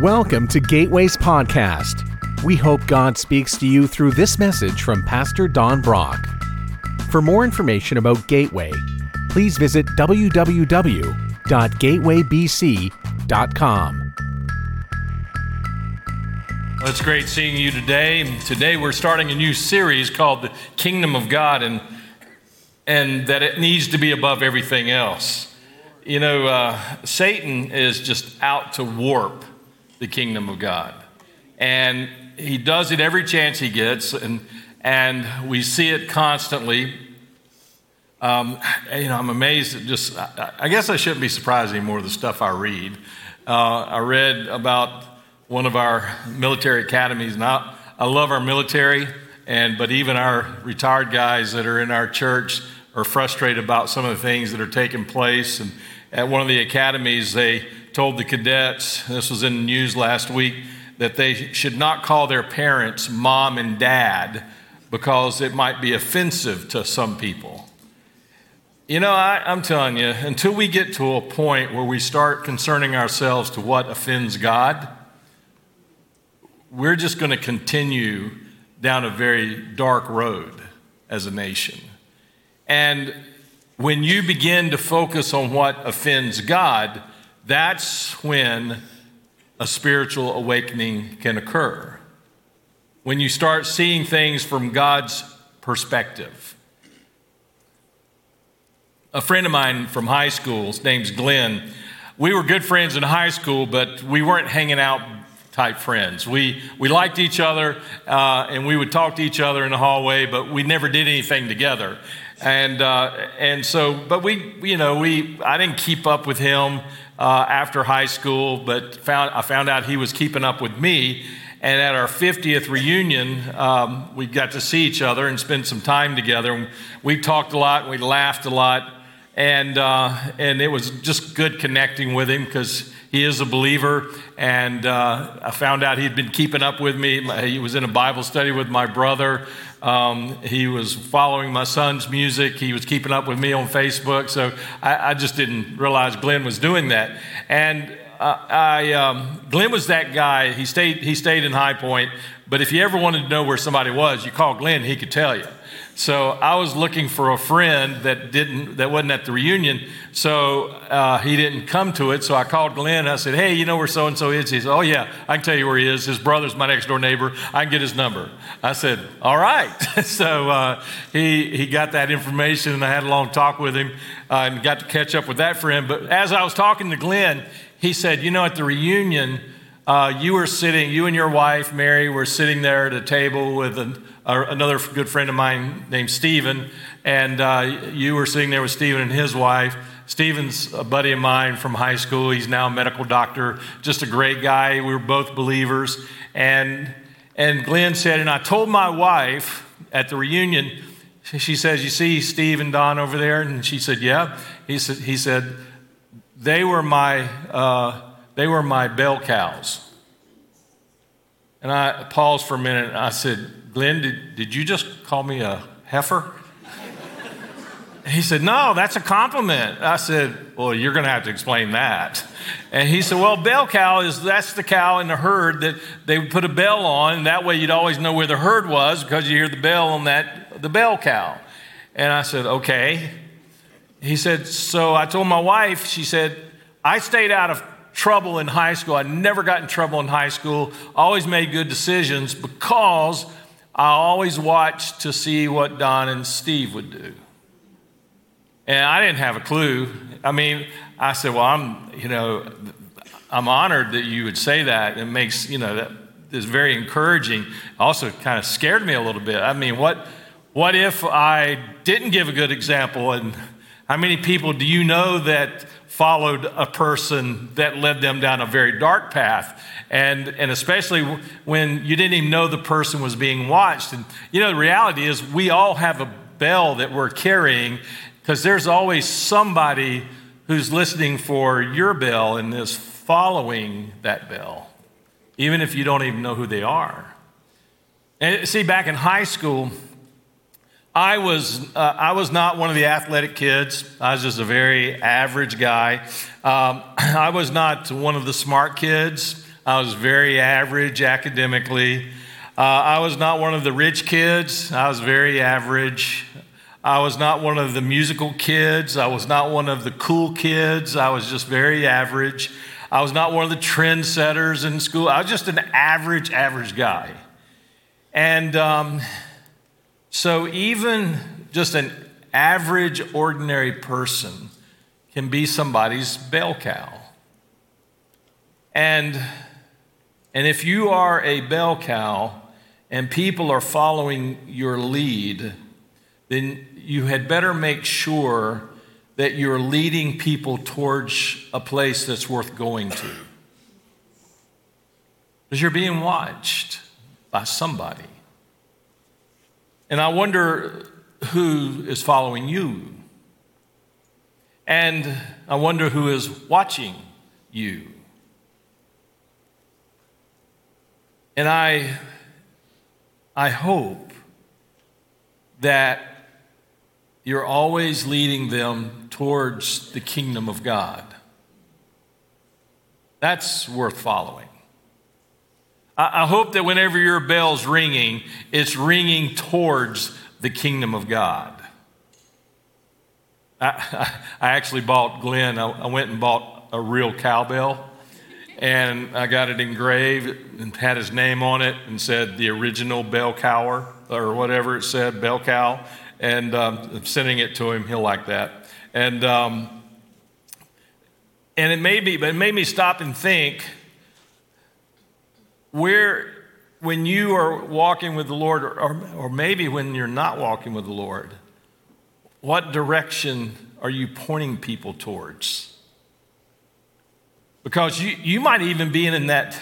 Welcome to Gateways Podcast. We hope God speaks to you through this message from Pastor Don Brock. For more information about Gateway, please visit www.gatewaybc.com. Well, it's great seeing you today. Today we're starting a new series called The Kingdom of God and, and that it needs to be above everything else. You know, uh, Satan is just out to warp the kingdom of God. And he does it every chance he gets, and, and we see it constantly. Um, you know, I'm amazed at just, I, I, guess I shouldn't be surprised anymore the stuff I read. Uh, I read about one of our military academies, and I, I love our military, and, but even our retired guys that are in our church are frustrated about some of the things that are taking place. And at one of the academies, they told the cadets, this was in the news last week, that they should not call their parents mom and dad because it might be offensive to some people. You know, I, am telling you, until we get to a point where we start concerning ourselves to what offends God, we're just going to continue down a very dark road as a nation. And when you begin to focus on what offends God, that's when a spiritual awakening can occur. When you start seeing things from God's perspective. A friend of mine from high school, his name's Glenn, we were good friends in high school, but we weren't hanging out type friends. We, we liked each other uh, and we would talk to each other in the hallway, but we never did anything together. And, uh, and so, but we, you know, we, I didn't keep up with him uh, after high school, but found, I found out he was keeping up with me. And at our 50th reunion, um, we got to see each other and spend some time together. We talked a lot, we laughed a lot, and, uh, and it was just good connecting with him because he is a believer. And uh, I found out he'd been keeping up with me. He was in a Bible study with my brother. Um, he was following my son's music. He was keeping up with me on Facebook. So I, I just didn't realize Glenn was doing that. And uh, I, um, Glenn was that guy. He stayed, he stayed in High Point. But if you ever wanted to know where somebody was, you called Glenn, he could tell you. So I was looking for a friend that didn't that wasn't at the reunion, so uh, he didn't come to it. So I called Glenn. and I said, "Hey, you know where so and so is?" He said, "Oh yeah, I can tell you where he is. His brother's my next door neighbor. I can get his number." I said, "All right." so uh, he he got that information, and I had a long talk with him, uh, and got to catch up with that friend. But as I was talking to Glenn, he said, "You know, at the reunion." Uh, you were sitting, you and your wife, Mary, were sitting there at a table with an, another good friend of mine named Stephen, and uh, you were sitting there with Stephen and his wife. Stephen's a buddy of mine from high school. He's now a medical doctor, just a great guy. We were both believers. And, and Glenn said, and I told my wife at the reunion, she says, You see Steve and Don over there? And she said, Yeah. He said, he said They were my. Uh, they were my bell cows. And I paused for a minute and I said, Glenn, did, did you just call me a heifer? He said, No, that's a compliment. I said, Well, you're going to have to explain that. And he said, Well, bell cow is that's the cow in the herd that they would put a bell on, and that way you'd always know where the herd was because you hear the bell on that the bell cow. And I said, Okay. He said, So I told my wife, she said, I stayed out of trouble in high school. I never got in trouble in high school, always made good decisions because I always watched to see what Don and Steve would do. And I didn't have a clue. I mean, I said, well, I'm, you know, I'm honored that you would say that. It makes, you know, that is very encouraging. Also kind of scared me a little bit. I mean, what, what if I didn't give a good example? And how many people do you know that followed a person that led them down a very dark path. And, and especially when you didn't even know the person was being watched. And you know, the reality is we all have a bell that we're carrying because there's always somebody who's listening for your bell and is following that bell, even if you don't even know who they are. And see, back in high school, I was, uh, I was not one of the athletic kids. I was just a very average guy. Um, I was not one of the smart kids. I was very average academically. Uh, I was not one of the rich kids. I was very average. I was not one of the musical kids. I was not one of the cool kids. I was just very average. I was not one of the trendsetters in school. I was just an average, average guy. And um, so, even just an average, ordinary person can be somebody's bell cow. And, and if you are a bell cow and people are following your lead, then you had better make sure that you're leading people towards a place that's worth going to. Because you're being watched by somebody. And I wonder who is following you. And I wonder who is watching you. And I, I hope that you're always leading them towards the kingdom of God. That's worth following. I, hope that whenever your bell's ringing, it's ringing towards the kingdom of God. I, I actually bought Glenn, I, I went and bought a real cowbell and I got it engraved and had his name on it and said the original bell cower or whatever it said, bell cow. And um, sending it to him, he'll like that. And, um, and it made me, but it made me stop and think where, when you are walking with the Lord, or, or maybe when you're not walking with the Lord, what direction are you pointing people towards? Because you, you might even be in that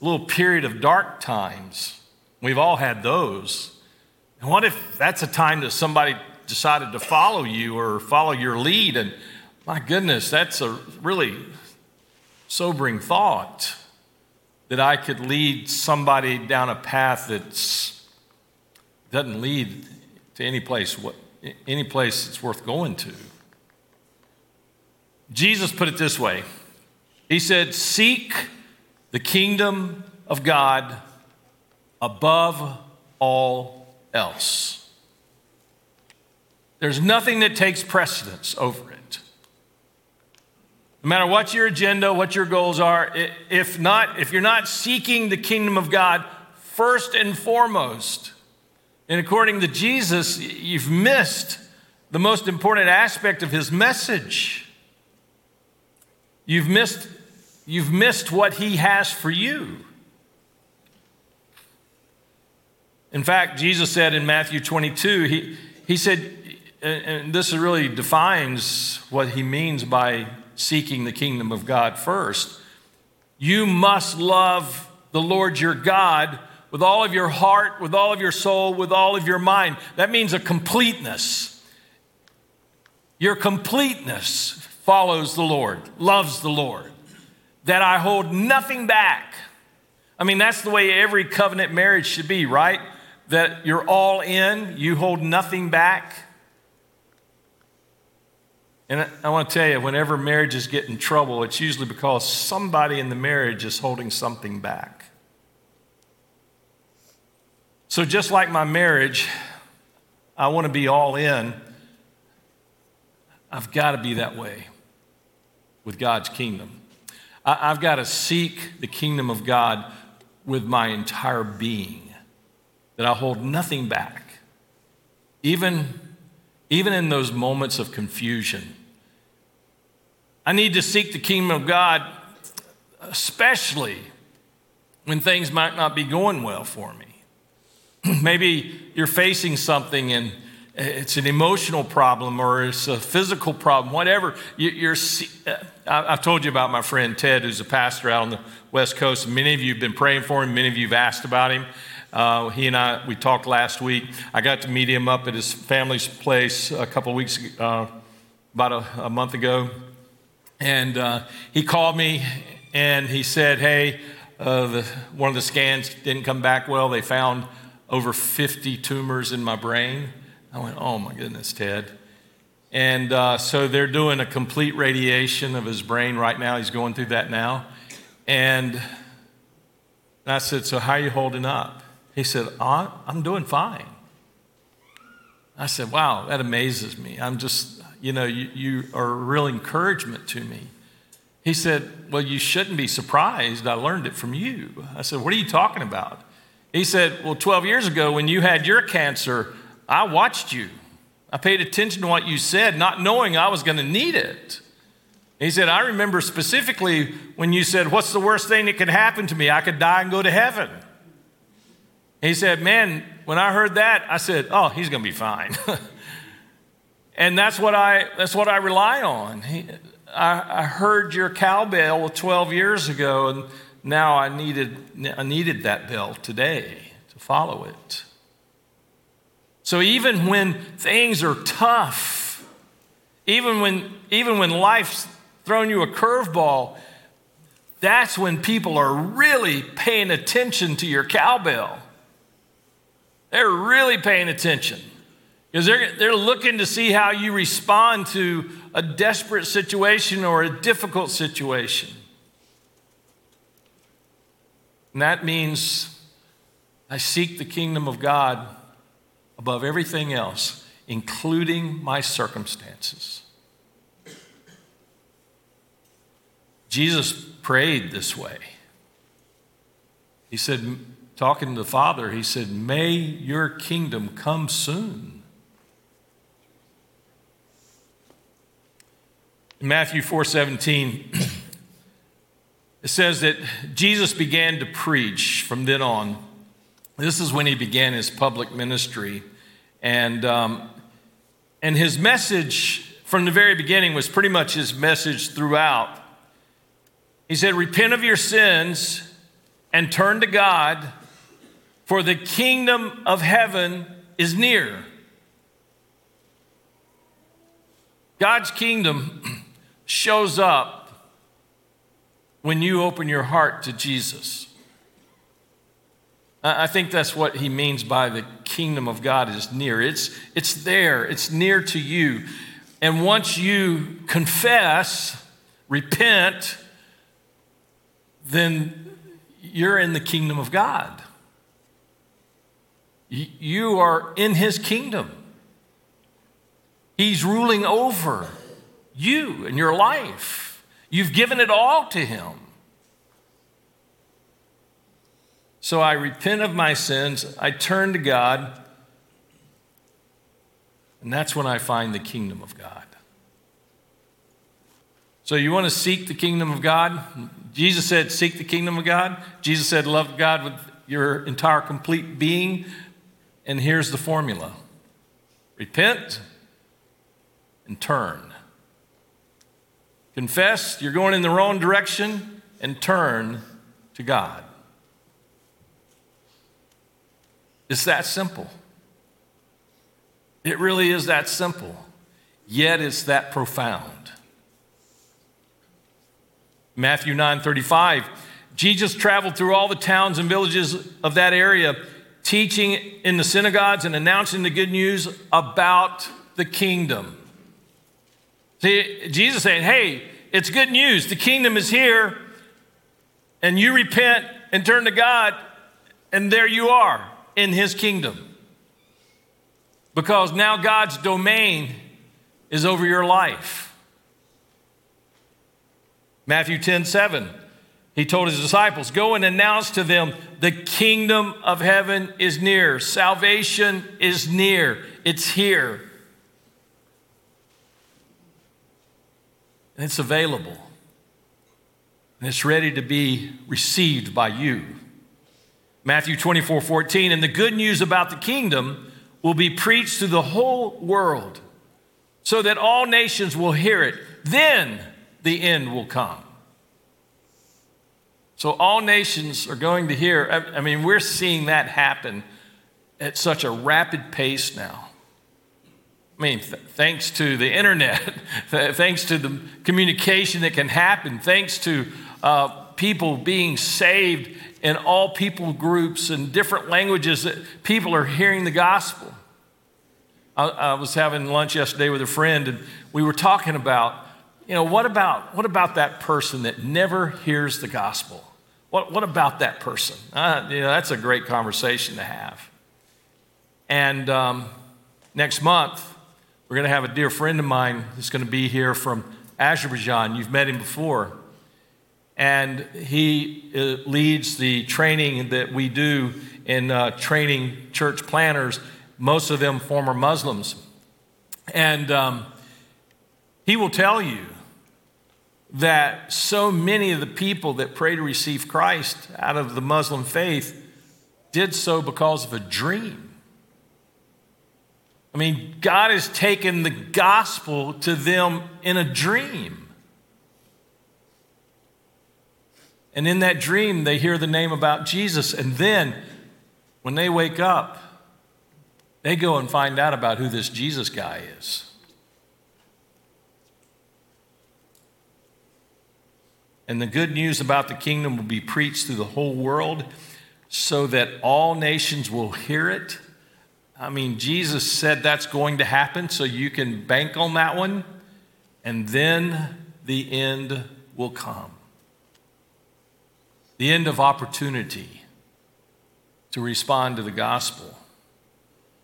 little period of dark times. We've all had those. And what if that's a time that somebody decided to follow you or follow your lead? And my goodness, that's a really sobering thought that I could lead somebody down a path that doesn't lead to any place, any place that's worth going to. Jesus put it this way He said, Seek the kingdom of God above all else. There's nothing that takes precedence over it. No matter what your agenda, what your goals are, if not, if you're not seeking the kingdom of God first and foremost, and according to Jesus, you've missed the most important aspect of his message. You've missed, you've missed what he has for you. In fact, Jesus said in Matthew 22, he, he said, and this really defines what he means by seeking the kingdom of God first. You must love the Lord your God with all of your heart, with all of your soul, with all of your mind. That means a completeness. Your completeness follows the Lord, loves the Lord, that I hold nothing back. I mean, that's the way every covenant marriage should be, right? That you're all in, you hold nothing back. And I want to tell you, whenever marriages get in trouble, it's usually because somebody in the marriage is holding something back. So, just like my marriage, I want to be all in. I've got to be that way with God's kingdom. I've got to seek the kingdom of God with my entire being, that I hold nothing back. Even, even in those moments of confusion, I need to seek the kingdom of God, especially when things might not be going well for me. Maybe you're facing something and it's an emotional problem or it's a physical problem, whatever. You're, uh, I've told you about my friend Ted, who's a pastor out on the West Coast. Many of you have been praying for him, many of you have asked about him. Uh, he and I, we talked last week. I got to meet him up at his family's place a couple of weeks, uh, about a, a month ago. And uh, he called me and he said, Hey, uh, the, one of the scans didn't come back well. They found over 50 tumors in my brain. I went, Oh my goodness, Ted. And uh, so they're doing a complete radiation of his brain right now. He's going through that now. And I said, So how are you holding up? He said, oh, I'm doing fine. I said, Wow, that amazes me. I'm just, you know, you, you are a real encouragement to me. He said, Well, you shouldn't be surprised. I learned it from you. I said, What are you talking about? He said, Well, 12 years ago, when you had your cancer, I watched you. I paid attention to what you said, not knowing I was going to need it. He said, I remember specifically when you said, What's the worst thing that could happen to me? I could die and go to heaven. He said, Man, when I heard that, I said, Oh, he's going to be fine. and that's what I, that's what I rely on. He, I, I heard your cowbell 12 years ago, and now I needed, I needed that bell today to follow it. So even when things are tough, even when, even when life's thrown you a curveball, that's when people are really paying attention to your cowbell. They're really paying attention because they're, they're looking to see how you respond to a desperate situation or a difficult situation. And that means I seek the kingdom of God above everything else, including my circumstances. Jesus prayed this way. He said, talking to the Father, he said, May your kingdom come soon. Matthew 4 17, it says that Jesus began to preach from then on. This is when he began his public ministry. And, um, and his message from the very beginning was pretty much his message throughout. He said, Repent of your sins and turn to God, for the kingdom of heaven is near. God's kingdom shows up when you open your heart to Jesus. I think that's what he means by the kingdom of God is near. It's, it's there, it's near to you. And once you confess, repent, then you're in the kingdom of God. You are in his kingdom. He's ruling over you and your life. You've given it all to him. So I repent of my sins, I turn to God, and that's when I find the kingdom of God. So you want to seek the kingdom of God? Jesus said, Seek the kingdom of God. Jesus said, Love God with your entire complete being. And here's the formula repent and turn. Confess you're going in the wrong direction and turn to God. It's that simple. It really is that simple, yet it's that profound. Matthew 9 35, Jesus traveled through all the towns and villages of that area, teaching in the synagogues and announcing the good news about the kingdom. See, Jesus saying, hey, it's good news. The kingdom is here, and you repent and turn to God, and there you are in his kingdom. Because now God's domain is over your life. Matthew 10 7, he told his disciples, Go and announce to them, the kingdom of heaven is near. Salvation is near. It's here. And it's available. And it's ready to be received by you. Matthew 24 14, and the good news about the kingdom will be preached to the whole world so that all nations will hear it. Then the end will come. So all nations are going to hear. I mean, we're seeing that happen at such a rapid pace now. I mean, th- thanks to the internet, thanks to the communication that can happen, thanks to uh, people being saved in all people groups and different languages that people are hearing the gospel. I, I, was having lunch yesterday with a friend, and we were talking about, you know, what about what about that person that never hears the gospel? What, what about that person? Uh, you know, that's a great conversation to have. And um, next month, we're going to have a dear friend of mine that's going to be here from Azerbaijan. You've met him before. And he uh, leads the training that we do in uh, training church planners, most of them former Muslims. And um, he will tell you that so many of the people that pray to receive Christ out of the Muslim faith did so because of a dream. I mean, God has taken the gospel to them in a dream. And in that dream, they hear the name about Jesus. And then when they wake up, they go and find out about who this Jesus guy is. And the good news about the kingdom will be preached through the whole world so that all nations will hear it. I mean, Jesus said that's going to happen, so you can bank on that one, and then the end will come. The end of opportunity to respond to the gospel.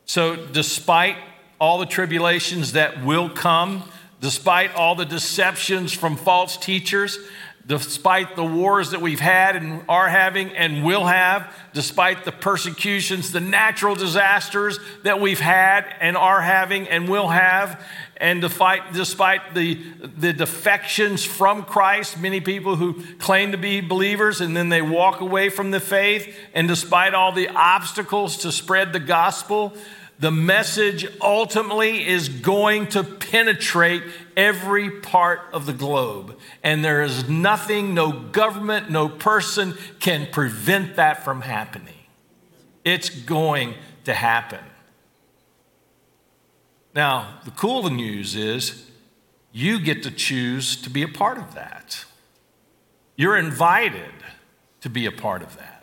So, despite all the tribulations that will come, despite all the deceptions from false teachers, despite the wars that we've had and are having and will have, despite the persecutions, the natural disasters that we've had and are having and will have, and despite, despite the, the defections from Christ, many people who claim to be believers and then they walk away from the faith, and despite all the obstacles to spread the gospel, the message ultimately is going to penetrate every part of the globe. And there is nothing, no government, no person can prevent that from happening. It's going to happen. Now, the cool news is you get to choose to be a part of that. You're invited to be a part of that.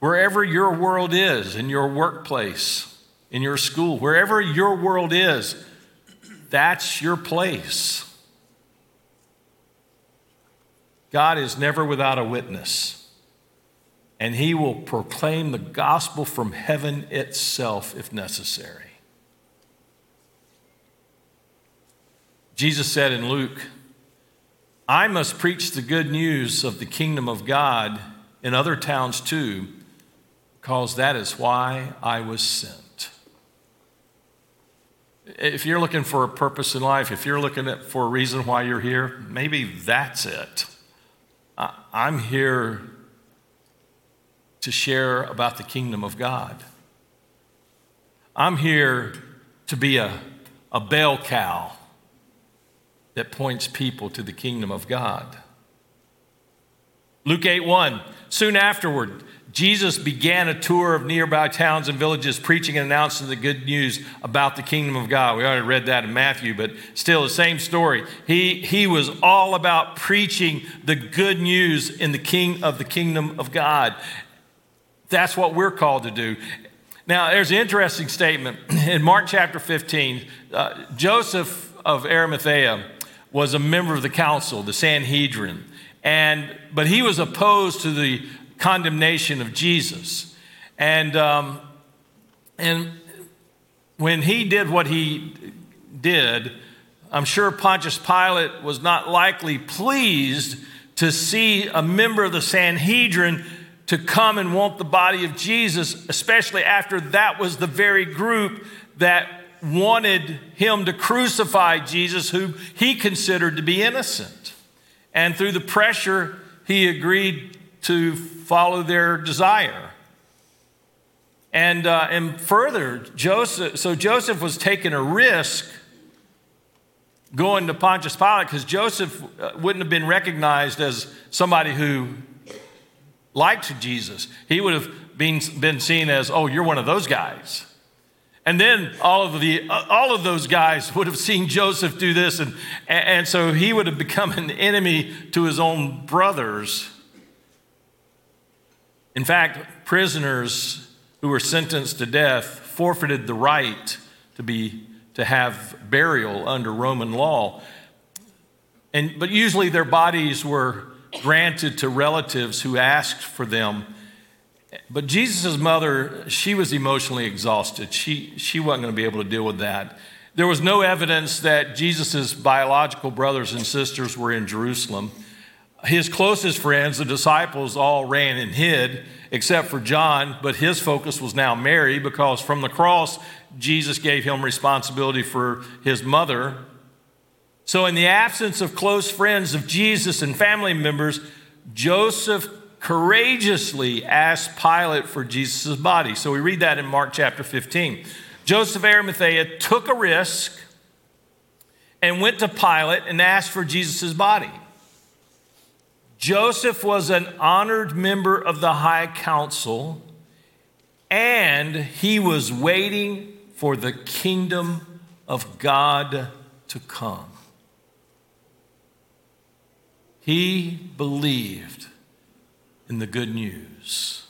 Wherever your world is, in your workplace, in your school, wherever your world is, that's your place. God is never without a witness, and He will proclaim the gospel from heaven itself if necessary. Jesus said in Luke, I must preach the good news of the kingdom of God in other towns too because that is why I was sent. If you're looking for a purpose in life, if you're looking for a reason why you're here, maybe that's it. I'm here to share about the kingdom of God. I'm here to be a, a bell cow that points people to the kingdom of God. Luke 8 1. Soon afterward, Jesus began a tour of nearby towns and villages, preaching and announcing the good news about the kingdom of God. We already read that in Matthew, but still the same story. He, he was all about preaching the good news in the king of the kingdom of God. That's what we're called to do. Now, there's an interesting statement in Mark chapter 15. Uh, Joseph of Arimathea was a member of the council, the Sanhedrin, and but he was opposed to the condemnation of Jesus. And, um, and when he did what he did, I'm sure Pontius Pilate was not likely pleased to see a member of the Sanhedrin to come and want the body of Jesus, especially after that was the very group that wanted him to crucify Jesus, who he considered to be innocent. And through the pressure, he agreed to follow their desire. And, uh, and further, Joseph, so Joseph was taking a risk going to Pontius Pilate because Joseph uh, wouldn't have been recognized as somebody who liked Jesus. He would have been, been seen as, oh, you're one of those guys. And then all of, the, uh, all of those guys would have seen Joseph do this, and, and so he would have become an enemy to his own brothers. In fact, prisoners who were sentenced to death forfeited the right to be to have burial under Roman law. And, but usually their bodies were granted to relatives who asked for them. But Jesus' mother, she was emotionally exhausted. She, she wasn't going to be able to deal with that. There was no evidence that Jesus' biological brothers and sisters were in Jerusalem. His closest friends, the disciples, all ran and hid, except for John, but his focus was now Mary because from the cross, Jesus gave him responsibility for his mother. So, in the absence of close friends of Jesus and family members, Joseph courageously asked Pilate for Jesus' body. So, we read that in Mark chapter 15. Joseph Arimathea took a risk and went to Pilate and asked for Jesus' body. Joseph was an honored member of the high council, and he was waiting for the kingdom of God to come. He believed in the good news.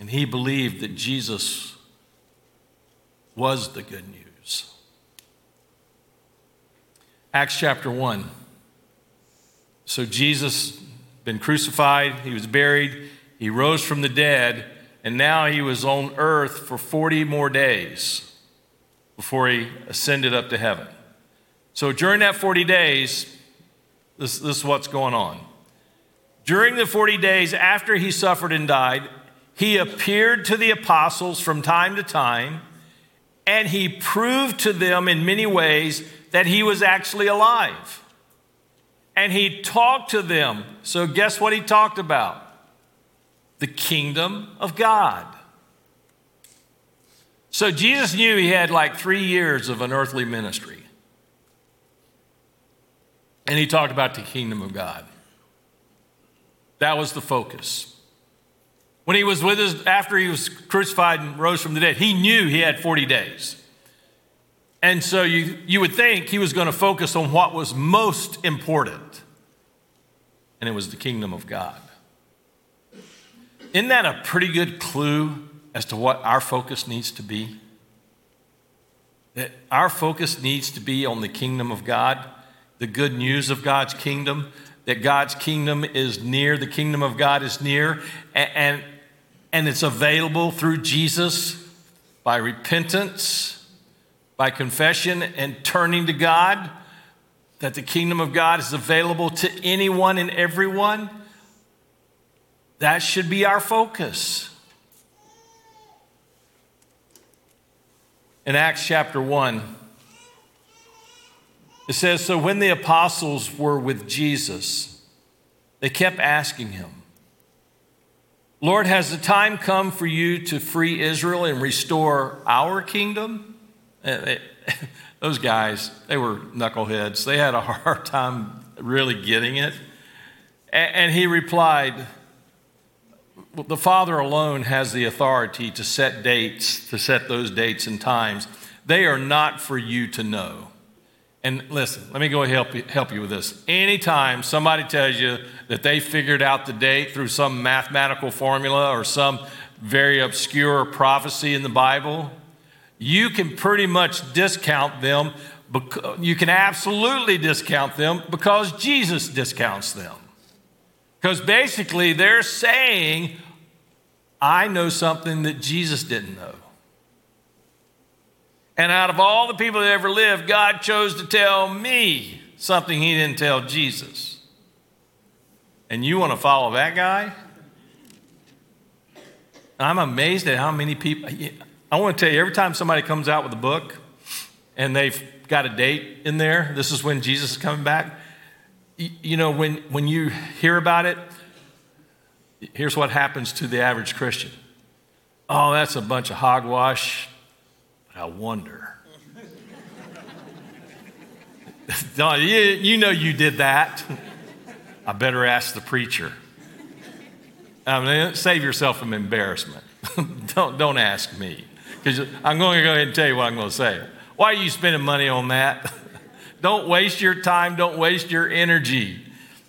And he believed that Jesus was the good news. Acts chapter 1. So Jesus been crucified, he was buried, he rose from the dead, and now he was on earth for 40 more days before he ascended up to heaven. So during that 40 days, this, this is what's going on. During the 40 days after he suffered and died, he appeared to the apostles from time to time, and he proved to them in many ways that he was actually alive and he talked to them. So, guess what he talked about? The kingdom of God. So, Jesus knew he had like three years of an earthly ministry. And he talked about the kingdom of God. That was the focus. When he was with us, after he was crucified and rose from the dead, he knew he had 40 days. And so you, you would think he was going to focus on what was most important, and it was the kingdom of God. Isn't that a pretty good clue as to what our focus needs to be? That our focus needs to be on the kingdom of God, the good news of God's kingdom, that God's kingdom is near, the kingdom of God is near, and, and, and it's available through Jesus by repentance by confession and turning to God, that the kingdom of God is available to anyone and everyone, that should be our focus. In Acts chapter 1, it says So when the apostles were with Jesus, they kept asking him, Lord, has the time come for you to free Israel and restore our kingdom? Eh, eh, those guys, they were knuckleheads. They had a hard time really getting it. And he replied, The Father alone has the authority to set dates, to set those dates and times. They are not for you to know. And listen, let me go help you, help you with this. Anytime somebody tells you that they figured out the date through some mathematical formula or some very obscure prophecy in the Bible, you can pretty much discount them. You can absolutely discount them because Jesus discounts them. Because basically, they're saying, I know something that Jesus didn't know. And out of all the people that ever lived, God chose to tell me something He didn't tell Jesus. And you want to follow that guy? I'm amazed at how many people. I want to tell you, every time somebody comes out with a book and they've got a date in there, this is when Jesus is coming back. You know, when, when you hear about it, here's what happens to the average Christian. Oh, that's a bunch of hogwash. I wonder. no, you, you know you did that. I better ask the preacher. I mean, save yourself from embarrassment. don't, don't ask me because I'm going to go ahead and tell you what I'm going to say. Why are you spending money on that? don't waste your time, don't waste your energy.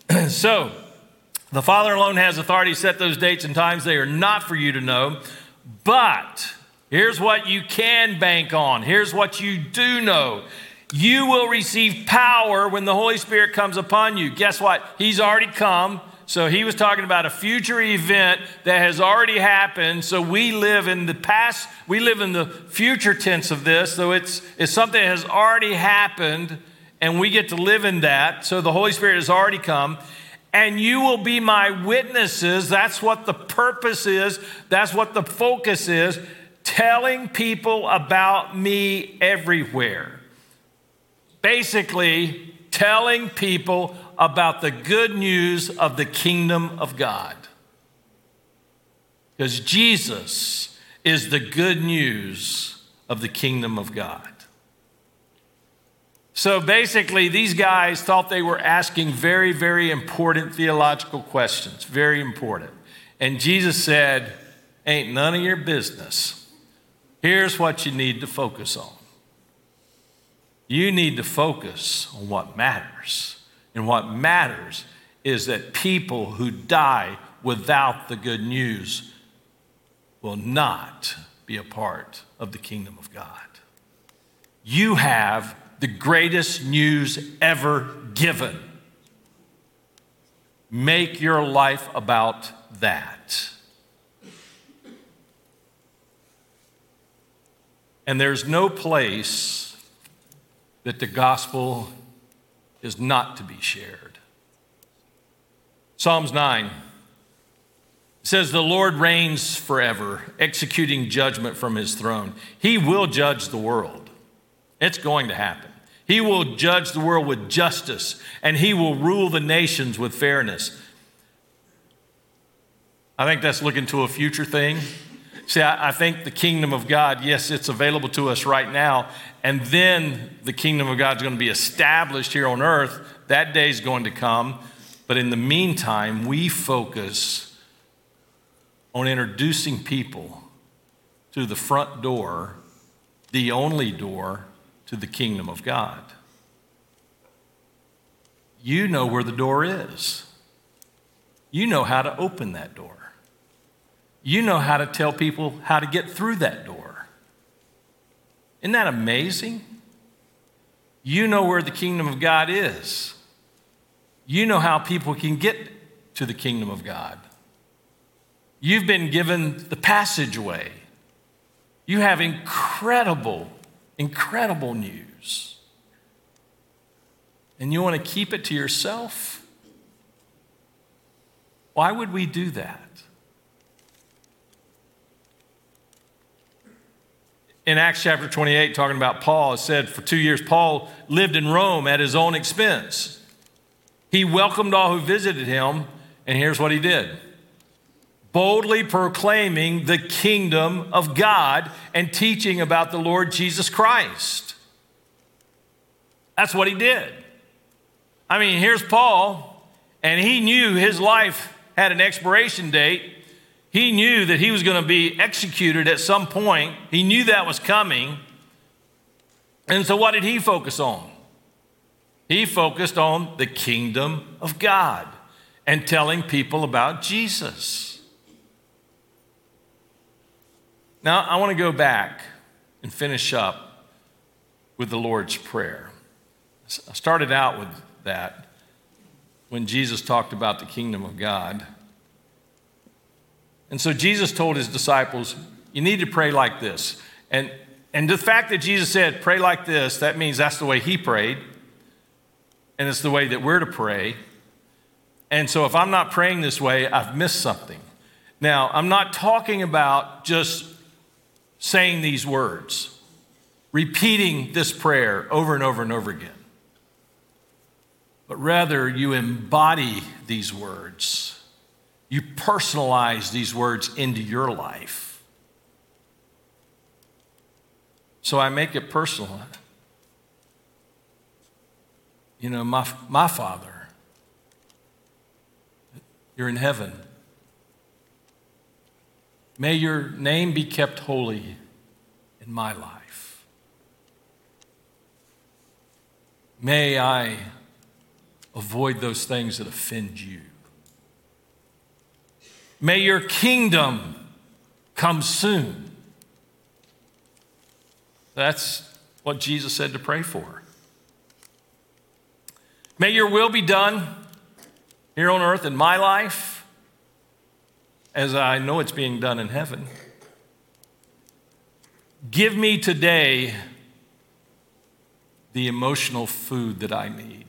so, the Father alone has authority to set those dates and times. They are not for you to know. But here's what you can bank on. Here's what you do know. You will receive power when the Holy Spirit comes upon you. Guess what? He's already come. So he was talking about a future event that has already happened. So we live in the past, we live in the future tense of this. So it's, it's something that has already happened, and we get to live in that. So the Holy Spirit has already come. And you will be my witnesses. That's what the purpose is, that's what the focus is telling people about me everywhere. Basically, telling people about the good news of the kingdom of God. Because Jesus is the good news of the kingdom of God. So basically, these guys thought they were asking very, very important theological questions, very important. And Jesus said, Ain't none of your business. Here's what you need to focus on. You need to focus on what matters. And what matters is that people who die without the good news will not be a part of the kingdom of God. You have the greatest news ever given. Make your life about that. And there's no place that the gospel is not to be shared. Psalms 9 says, The Lord reigns forever, executing judgment from his throne. He will judge the world. It's going to happen. He will judge the world with justice, and he will rule the nations with fairness. I think that's looking to a future thing. See, I, I, think the kingdom of God, yes, it's available to us right now. And then the kingdom of God is going to be established here on earth. That day is going to come. But in the meantime, we focus on introducing people to the front door, the only door to the kingdom of God. You know where the door is. You know how to open that door you know how to tell people how to get through that door. Isn't that amazing? You know where the kingdom of God is. You know how people can get to the kingdom of God. You've been given the passageway. You have incredible, incredible news. And you want to keep it to yourself? Why would we do that? In Acts chapter 28, talking about Paul, it said for two years, Paul lived in Rome at his own expense. He welcomed all who visited him, and here's what he did boldly proclaiming the kingdom of God and teaching about the Lord Jesus Christ. That's what he did. I mean, here's Paul, and he knew his life had an expiration date. He knew that he was going to be executed at some point. He knew that was coming. And so, what did he focus on? He focused on the kingdom of God and telling people about Jesus. Now, I want to go back and finish up with the Lord's Prayer. I started out with that when Jesus talked about the kingdom of God. And so Jesus told his disciples, You need to pray like this. And, and the fact that Jesus said, Pray like this, that means that's the way he prayed. And it's the way that we're to pray. And so if I'm not praying this way, I've missed something. Now, I'm not talking about just saying these words, repeating this prayer over and over and over again, but rather you embody these words you personalize these words into your life. So I make it personal. You know, my, my Father, you're in heaven. May your name be kept holy in my life. May I avoid those things that offend you. May your kingdom come soon. That's what Jesus said to pray for. May your will be done here on earth in my life as I know it's being done in heaven. Give me today the emotional food that I need,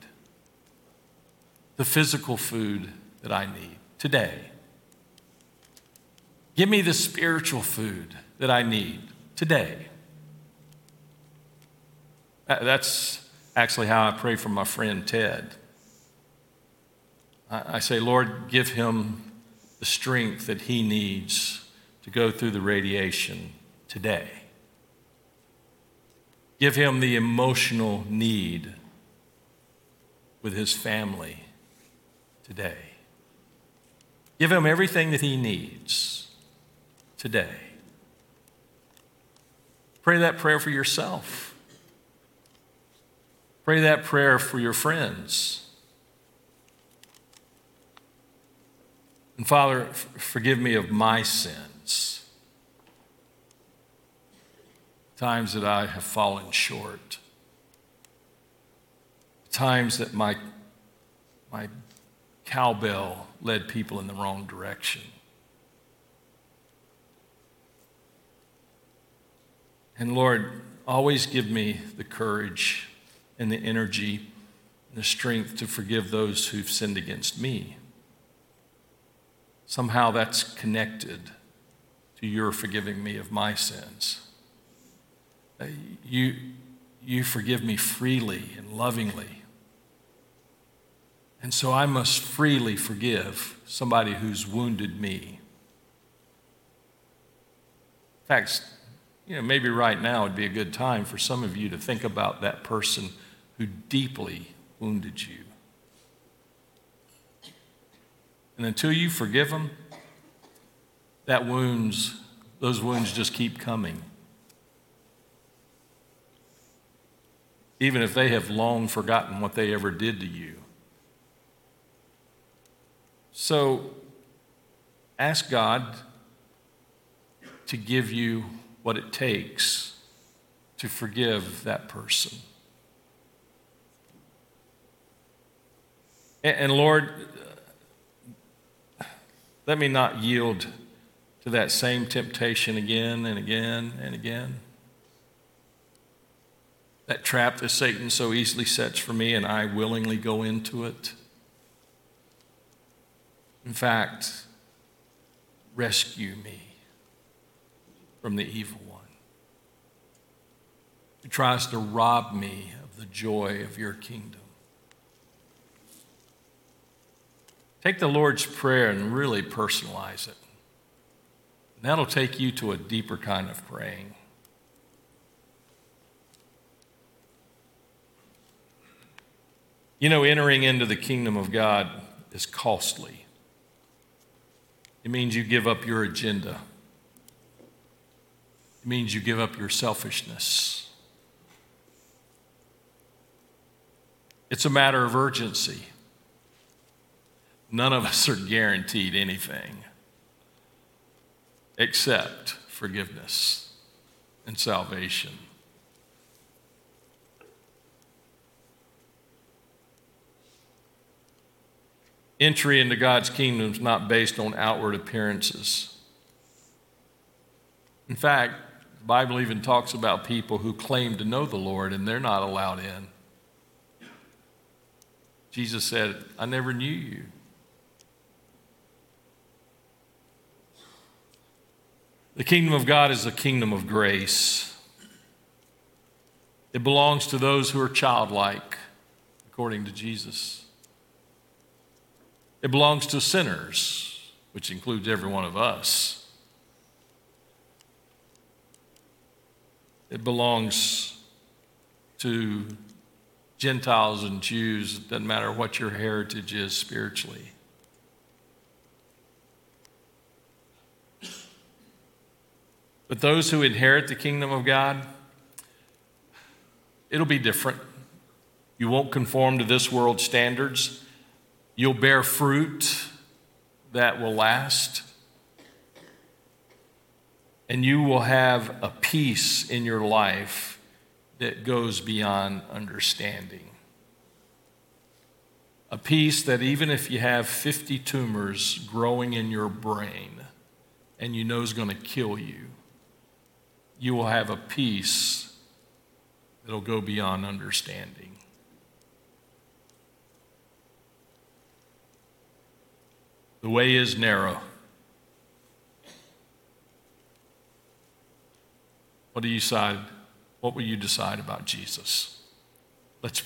the physical food that I need today. Give me the spiritual food that I need today. That's actually how I pray for my friend Ted. I say, Lord, give him the strength that he needs to go through the radiation today. Give him the emotional need with his family today. Give him everything that he needs today. Pray that prayer for yourself. Pray that prayer for your friends. And Father, forgive me of my sins, times that I have fallen short, times that my, my cowbell led people in the wrong direction. And Lord, always give me the courage and the energy and the strength to forgive those who've sinned against me somehow that's connected to your forgiving me of my sins. Uh, you, you forgive me freely and lovingly. And so I must freely forgive somebody who's wounded me. In fact, you know, maybe right now would be a good time for some of you to think about that person who deeply wounded you. And until you forgive them, that wounds, those wounds just keep coming. Even if they have long forgotten what they ever did to you. So ask God to give you what it takes to forgive that person. And, Lord, let me not yield to that same temptation again and again and again. That trap that Satan so easily sets for me, and I willingly go into it. In fact, rescue me from the evil one who tries to rob me of the joy of your kingdom. Take the Lord's Prayer and really personalize it. And that'll take you to a deeper kind of praying. You know, entering into the kingdom of God is costly. It means you give up your agenda. It means you give up your selfishness. It's a matter of urgency. None of us are guaranteed anything except forgiveness and salvation. Entry into God's kingdom is not based on outward appearances. In fact, Bible even talks about people who claim to know the Lord and they're not allowed in. Jesus said, I never knew you. The kingdom of God is a kingdom of grace. It belongs to those who are childlike, according to Jesus. It belongs to sinners, which includes every one of us. It belongs to Gentiles and Jews. It doesn't matter what your heritage is spiritually. But those who inherit the kingdom of God, it'll be different. You won't conform to this world's standards. You'll bear fruit that will last. And you will have a peace in your life that goes beyond understanding. a peace that even if you have 50 tumors growing in your brain and you know is going to kill you, you will have a peace that'll go beyond understanding. The way is narrow. What do you decide? What will you decide about Jesus?